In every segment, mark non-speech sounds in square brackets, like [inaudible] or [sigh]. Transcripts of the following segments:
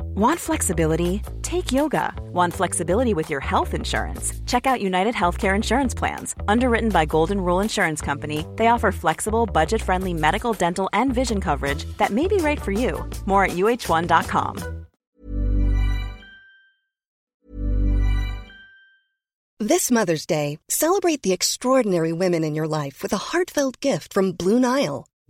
Want flexibility? Take yoga. Want flexibility with your health insurance? Check out United Healthcare Insurance Plans. Underwritten by Golden Rule Insurance Company, they offer flexible, budget friendly medical, dental, and vision coverage that may be right for you. More at uh1.com. This Mother's Day, celebrate the extraordinary women in your life with a heartfelt gift from Blue Nile.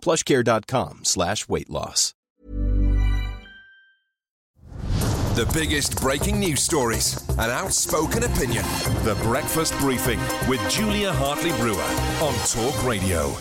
plushcare.com slash weight loss. The biggest breaking news stories, an outspoken opinion. The Breakfast Briefing with Julia Hartley Brewer on Talk Radio.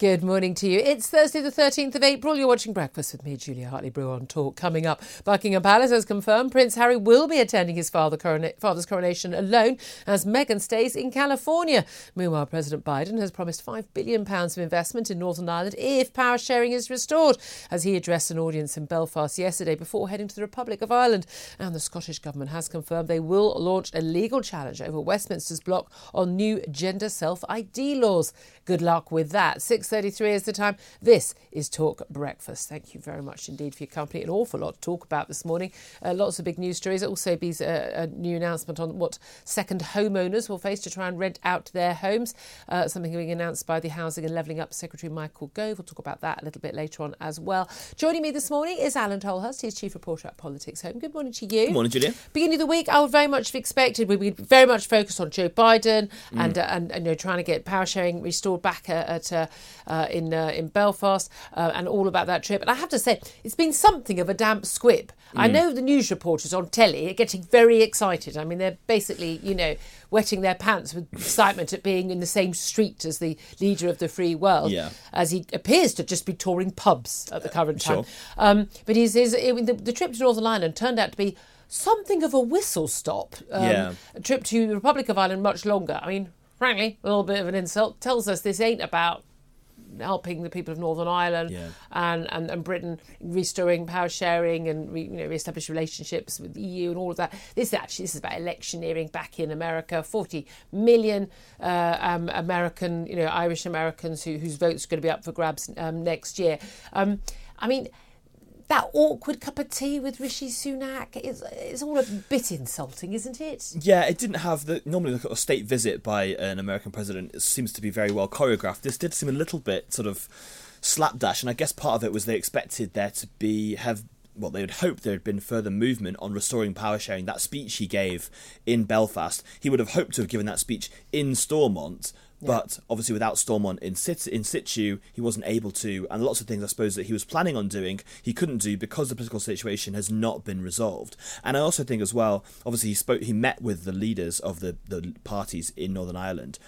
Good morning to you. It's Thursday, the 13th of April. You're watching Breakfast with me, Julia Hartley Brewer on Talk. Coming up, Buckingham Palace has confirmed Prince Harry will be attending his father corona- father's coronation alone as Meghan stays in California. Meanwhile, President Biden has promised £5 billion of investment in Northern Ireland if power sharing is restored, as he addressed an audience in Belfast yesterday before heading to the Republic of Ireland. And the Scottish Government has confirmed they will launch a legal challenge over Westminster's block on new gender self ID laws. Good luck with that. 6.33 is the time. This is Talk Breakfast. Thank you very much indeed for your company. An awful lot to talk about this morning. Uh, lots of big news stories. Also be a, a, new announcement on what second homeowners will face to try and rent out their homes. Uh, something being announced by the Housing and Levelling Up Secretary Michael Gove. We'll talk about that a little bit later on as well. Joining me this morning is Alain Tolhurst. He's Chief Reporter at Politics Home. Good morning to you. Good morning, Julia. Beginning of the week, I would very much have expected we'd be very much focused on Joe Biden and, uh, and, and you know, trying to get power sharing restored back at, uh, uh, in uh, in Belfast uh, and all about that trip. And I have to say, it's been something of a damp squib. I know the news reporters on telly are getting very excited. I mean, they're basically, you know, wetting their pants with excitement at being in the same street as the leader of the free world, Yeah. as he appears to just be touring pubs at the current time. sure. Um, but his, his, I the, the trip to Northern Ireland turned out to be something of a whistle stop. Um, Yeah. A trip to the Republic of Ireland much longer. I mean, frankly, a little bit of an insult. Tells us this ain't about helping the people of Northern Ireland Yeah. and, and, and Britain restoring power sharing and re, you know reestablish relationships with the EU and all of that. This is actually this is about electioneering back in America. Forty million uh, um, American, you know, Irish Americans who, whose votes are going to be up for grabs um, next year. Um, I mean. That awkward cup of tea with Rishi Sunak is it's all a bit insulting, isn't it? Yeah, it didn't have the normally the a state visit by an American president it seems to be very well choreographed. This did seem a little bit sort of slapdash, and I guess part of it was they expected there to be have well, they had hoped there had been further movement on restoring power sharing. That speech he gave in Belfast, he would have hoped to have given that speech in Stormont, but obviously without Stormont in, in situ, he wasn't able to. And lots of things, I suppose, that he was planning on doing, he couldn't do because the political situation has not been resolved. And I also think as well, obviously he spoke, he met with the leaders of the, the parties in Northern Ireland.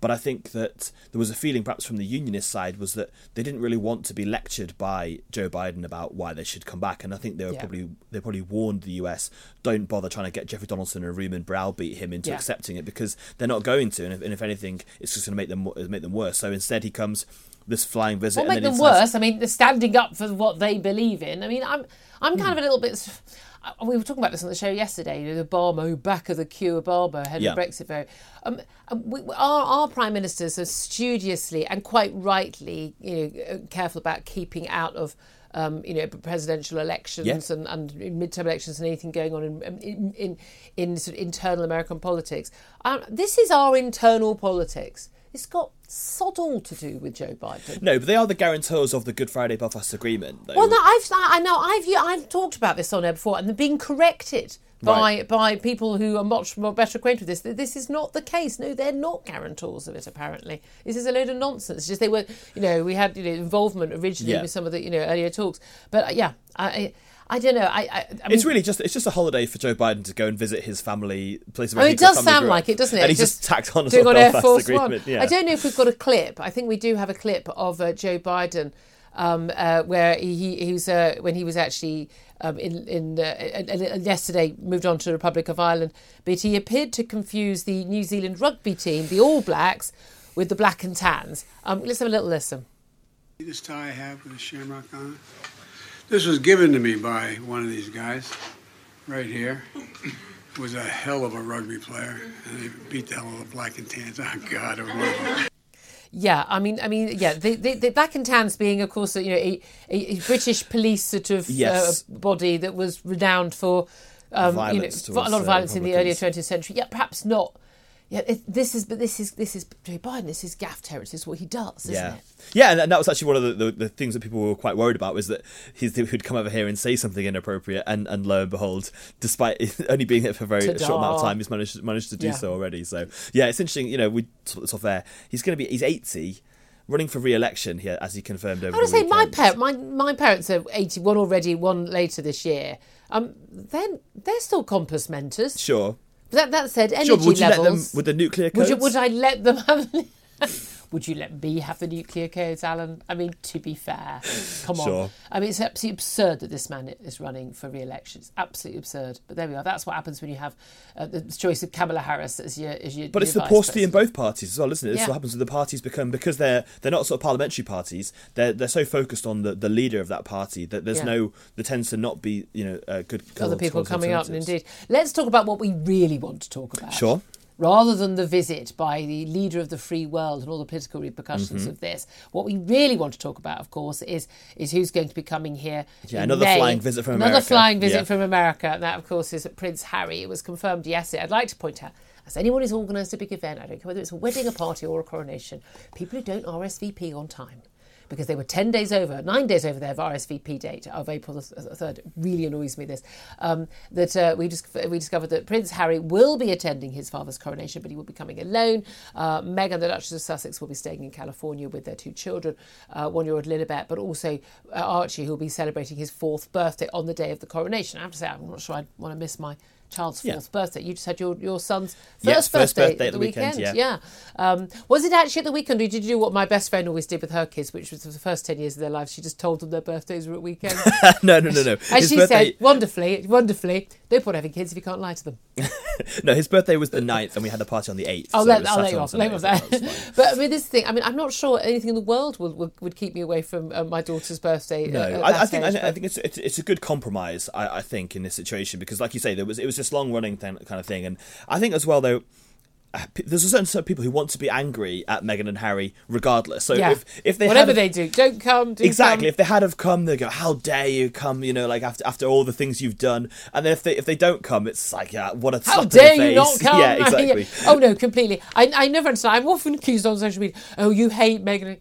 But I think that there was a feeling, perhaps from the unionist side, was that they didn't really want to be lectured by Joe Biden about why they should come back, and I think they were Yeah. probably they probably warned the US don't bother trying to get Jeffrey Donaldson in a room and browbeat him into Yeah. accepting it because they're not going to, and if, and if anything, it's just going to make them make them worse. So instead, he comes this flying visit. What and make them he worse? I mean, they're standing up for what they believe in. I mean, I'm I'm kind hmm. of a little bit. I- We were talking about this on the show yesterday. You know, Obama, oh, back of the queue, Obama, head Yeah. of Brexit vote. Um, we, our, our prime ministers are studiously and quite rightly, you know, uh, careful about keeping out of. Um, you know, presidential elections and, and midterm elections and anything going on in in in, in sort of internal American politics. Um, this is our internal politics. It's got sod all to do with Joe Biden. No, but they are the guarantors of the Good Friday Belfast Agreement. Though. Well, no, I've I know I've I've talked about this on air before, and they're being corrected by Right. by people who are much more better acquainted with this. This is not the case. No, they're not guarantors of it. Apparently, this is a load of nonsense. It's just they were, you know, we had you know involvement originally Yeah. with some of the you know earlier talks, but uh, yeah, I. I I don't know. I, I, I mean, It's really just it's just a holiday for Joe Biden to go and visit his family place. I mean, it does sound like it, doesn't it? And he just, tacked on a doing sort on of Air Belfast Force agreement. One. Yeah. I don't know if we've got a clip. I think we do have a clip of uh, Joe Biden um, uh, where he, he was uh, when he was actually um, in in uh, yesterday moved on to the Republic of Ireland, but he appeared to confuse the New Zealand rugby team, the All Blacks, with the Black and Tans. Um, let's have a little listen. This tie I have with a shamrock on it? This was given to me by one of these guys right here. Was a hell of a rugby player, and they beat the hell out of the black and tans. Oh God, it was wonderful. Yeah, I mean, I mean, yeah, the, the, the Black and Tans being, of course, you know, a, a, a British police sort of Yes. uh, body that was renowned for um, you know, a lot of uh, violence in the earlier 20th century. Yeah, perhaps not. Yeah, it, this is, but this is this is Joe Biden. This is gaff terrorist. This is what he does, isn't yeah, it? yeah, and that was actually one of the, the, the things that people were quite worried about was that he's, he'd come over here and say something inappropriate, and, and lo and behold, despite [laughs] only being here for a very Ta-da. short amount of time, he's managed managed to do Yeah. so already. So yeah, it's interesting. You know, we talked this off there. He's going to be he's eighty, running for re-election here as he confirmed over. I want to say my weekend. par- my my parents are 81 already, one later this year. Um, then they're still compos mentis. Sure, That that said, energy sure. Would you let them levels. with the nuclear Would codes? you, would I let them have? [laughs] [laughs] would you let me have the nuclear codes, Alain? I mean, to be fair, [laughs] come on. I mean, it's absolutely absurd that this man is running for re-election. It's absolutely absurd. But there we are. That's what happens when you have uh, the choice of Kamala Harris as your as your. But it's your the vice paucity in both parties as well, isn't it? This Yeah. what happens when the parties become because they're they're not sort of parliamentary parties. They're they're so focused on the, the leader of that party that there's Yeah. no there tends to not be you know uh, good Other people coming up, indeed. Let's talk about what we really want to talk about. Sure. Rather than the visit by the leader of the free world and all the political repercussions Mm-hmm. of this, what we really want to talk about, of course, is is who's going to be coming here. Yeah, another May. flying visit from another America. flying visit Yeah. from America, and that, of course, is Prince Harry. It was confirmed yesterday. I'd like to point out, as anyone who's organised a big event, I don't care whether it's a wedding, a party, or a coronation, people who don't RSVP on time because they were 10 days over, nine days over their RSVP date of April the 3rd. It really annoys me this. Um, that uh, we, just, we discovered that Prince Harry will be attending his father's coronation, but he will be coming alone. Uh, Meghan, the Duchess of Sussex, will be staying in California with their two children, uh, one year old Lilibet, but also uh, Archie, who will be celebrating his fourth birthday on the day of the coronation. I have to say, I'm not sure I'd want to miss my child's Yeah. fourth birthday. You just had your, your son's first Yes, first birthday, birthday at the weekend. yeah. yeah. Um, was it actually at the weekend, or did you do what my best friend always did with her kids, which was for the first 10 years of their lives? She just told them their birthdays were at weekends. [laughs] no, no, no, no. and His she birthday, said, wonderfully, wonderfully, no point having kids if you can't lie to them. [laughs] no, his birthday was the 9th and we had the party on the 8th. I'll so let, I'll let you off. Let that. that was fine. but I mean, this thing, I mean, I'm not sure anything in the world would, would, would keep me away from uh, my daughter's birthday. No, I, I that think I, I think it's, it's it's a good compromise. I, I think in this situation because, like you say, there was it was this long running kind of thing, and I think as well though. Uh, There's a certain set of people who want to be angry at Meghan and Harry, regardless. So yeah. if if they Whatever they do, don't come, do exactly, come. if they had have come, they go, "How dare you come?" You know, like after after all the things you've done. And then if they if they don't come, it's like, yeah, what a How dare you not [laughs] come? Yeah, [laughs] exactly. Oh no, completely. I, I never understand. I'm often accused on social media. Oh, you hate Meghan.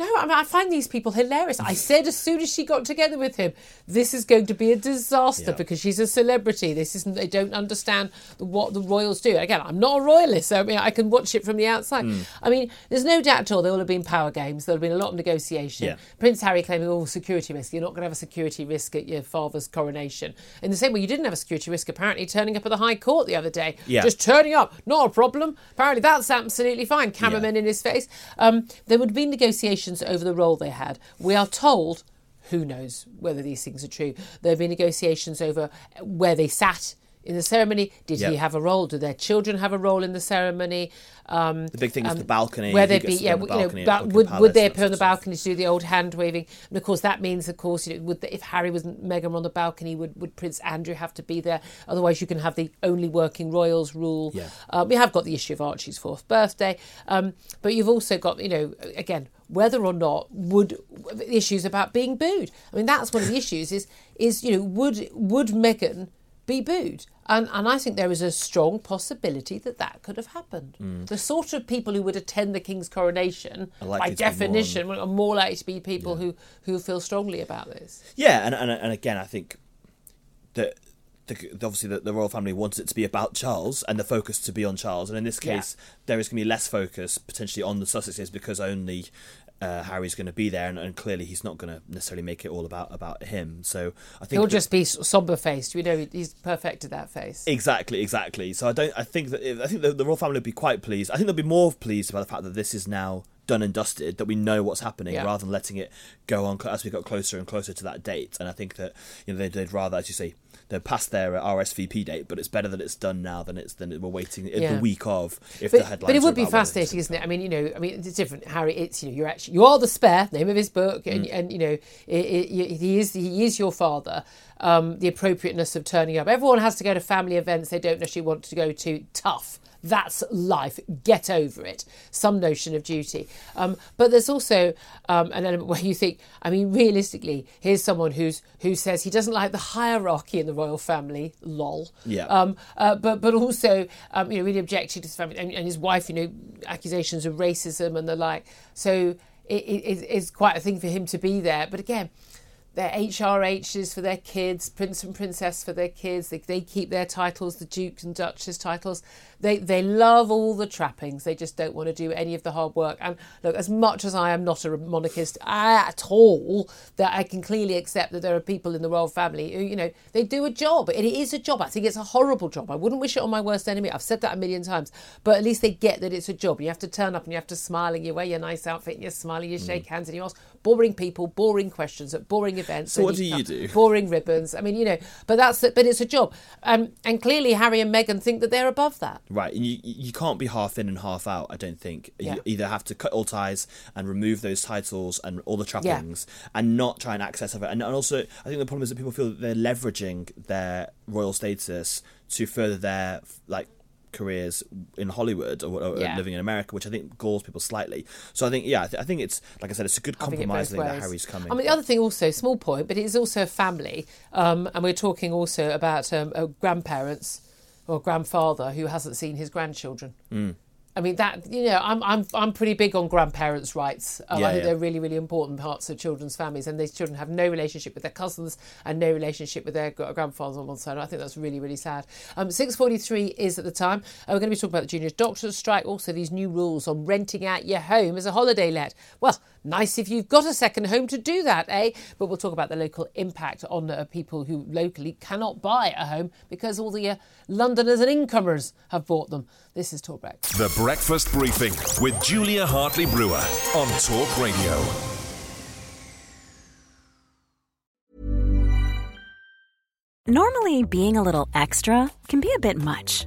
No, I, mean, I find these people hilarious. I said as soon as she got together with him, this is going to be a disaster Yeah. because she's a celebrity. This isn't. They don't understand what the royals do. Again, I'm not a royalist, so I mean, I can watch it from the outside. Hmm. I mean, there's no doubt at all there will have been power games. There will have been a lot of negotiation. Yeah. Prince Harry claiming, "Oh, security risk. You're not going to have a security risk at your father's coronation." In the same way, you didn't have a security risk apparently turning up at the High Court the other day. Yeah. Just turning up, not a problem. Apparently, that's absolutely fine. Cameramen in his face. Um, there would be negotiations over the role they had. We are told, who knows whether these things are true. There have been negotiations over where they sat in the ceremony. Did he have a role? Do their children have a role in the ceremony? Um, The big thing is the balcony. where they be, yeah, you know, ba- would, Palace, would they appear on the balcony to do the old hand waving? And of course, that means, of course, you know, would the, if Harry wasn't Meghan on the balcony, would, would Prince Andrew have to be there? Otherwise, you can have the only working royals rule. Yeah. Um, we have got the issue of Archie's fourth birthday, um, but you've also got, you know, again, whether or not would issues about being booed. I mean, that's one of the issues. Is is you know, would would Meghan be booed? And, and I think there is a strong possibility that that could have happened. Mm. The sort of people who would attend the king's coronation, by be more definition, are more likely to be people who, who feel strongly about this. Yeah, and, and and again, I think that the, obviously the, the royal family wants it to be about Charles and the focus to be on Charles, and in this Yeah. case, there is going to be less focus potentially on the Sussexes because only. Uh, Harry's going to be there, and, and clearly he's not going to necessarily make it all about about him. So I think He'll that- just be somber faced. We know he's perfected that face. Exactly, exactly. So I don't. I think that I think the, the royal family would be quite pleased. I think they'll be more pleased about the fact that this is now done and dusted. That we know what's happening, Yeah. rather than letting it go on as we got closer and closer to that date. And I think that you know they'd, they'd rather, as you say, they're past their uh, RSVP date, but it's better that it's done now than it's than we're waiting Yeah. the week of. If the But, headlines but it would be fascinating, isn't it? I mean, you know, I mean, it's different. Harry, it's you know, you're actually you are the spare name of his book, and, Mm. and you know, it, it, he is he is your father. Um, the appropriateness of turning up. Everyone has to go to family events they don't necessarily want to go to. Tough. That's life. Get over it. Some notion of duty. Um, but there's also um, an element [laughs] where you think, I mean, realistically, here's someone who's who says he doesn't like the hierarchy in the royal family. Lol. Yeah. Um, uh, but but also, um, you know, really objecting to his family and, and his wife. You know, accusations of racism and the like. So it, it, it's quite a thing for him to be there. But again, their HRHs for their kids, prince and princess for their kids. They, they keep their titles, the dukes and duchess titles. They they love all the trappings. They just don't want to do any of the hard work. And look, as much as I am not a monarchist at all, that I can clearly accept that there are people in the royal family who, you know, they do a job. It is a job. I think it's a horrible job. I wouldn't wish it on my worst enemy. I've said that a million times. But at least they get that it's a job. You have to turn up and you have to smile and you wear your nice outfit and you smile and you shake mm. hands and you ask boring people, boring questions at boring events. So what do you do? [laughs] Boring ribbons. I mean, you know, but that's but it's a job. Um, and clearly Harry and Meghan think that they're above that. Right, and you you can't be half in and half out. I don't think Yeah. you either have to cut all ties and remove those titles and all the trappings, and not try and access of it. And, and also, I think the problem is that people feel that they're leveraging their royal status to further their like careers in Hollywood or, or Yeah. living in America, which I think galls people slightly. So I think yeah, I, th- I think it's like I said, it's a good Having compromise thing that. Harry's coming. I mean, the other thing also, small point, but it is also a family, um, and we're talking also about um, grandparents or grandfather who hasn't seen his grandchildren. Mm. I mean that you know I'm I'm I'm pretty big on grandparents' rights. Um, Yeah, I think yeah. they're really really important parts of children's families, and these children have no relationship with their cousins and no relationship with their grandfathers on one side. I think that's really really sad. Um, Six forty three is at the time. Uh, we're going to be talking about the junior doctors' strike, also these new rules on renting out your home as a holiday let. Well, nice if you've got a second home to do that, eh? But we'll talk about the local impact on uh, people who locally cannot buy a home because all the uh, Londoners and incomers have bought them. This is Talk Break. The Breakfast Briefing with Julia Hartley Brewer on Talk Radio. Normally, being a little extra can be a bit much,